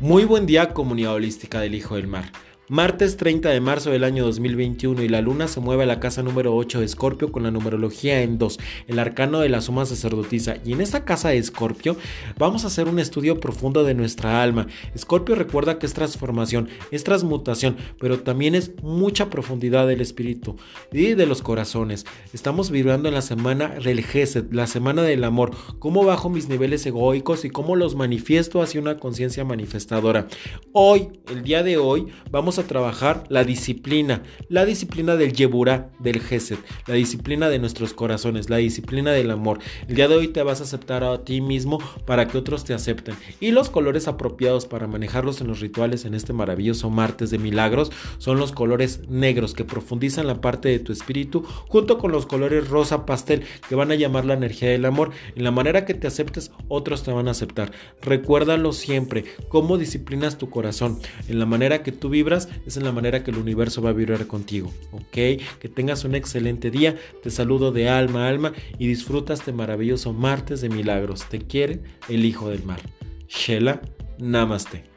Muy buen día comunidad holística del Hijo del Mar. Martes 30 de marzo del año 2021 y la luna se mueve a la casa número 8 de Escorpio con la numerología en 2, el arcano de la suma sacerdotisa. Y en esta casa de Escorpio vamos a hacer un estudio profundo de nuestra alma. Escorpio recuerda que es transformación, es transmutación, pero también es mucha profundidad del espíritu y de los corazones. Estamos vibrando en la semana del Gesed, la semana del amor, cómo bajo mis niveles egoicos y cómo los manifiesto hacia una conciencia manifestadora. Hoy, el día de hoy, vamos a trabajar la disciplina, la disciplina del Yeburá, del Gesed, la disciplina de nuestros corazones, la disciplina del amor. El día de hoy te vas a aceptar a ti mismo para que otros te acepten. Y los colores apropiados para manejarlos en los rituales en este maravilloso martes de milagros son los colores negros que profundizan la parte de tu espíritu junto con los colores rosa pastel que van a llamar la energía del amor. En la manera que te aceptes, otros te van a aceptar. Recuérdalo siempre, cómo disciplinas tu corazón. En la manera que tú vibras, es en la manera que el universo va a vibrar contigo. ¿Ok? Que tengas un excelente día. Te saludo de alma a alma y disfruta este maravilloso martes de milagros. Te quiere el Hijo del Mar. Shela Namaste.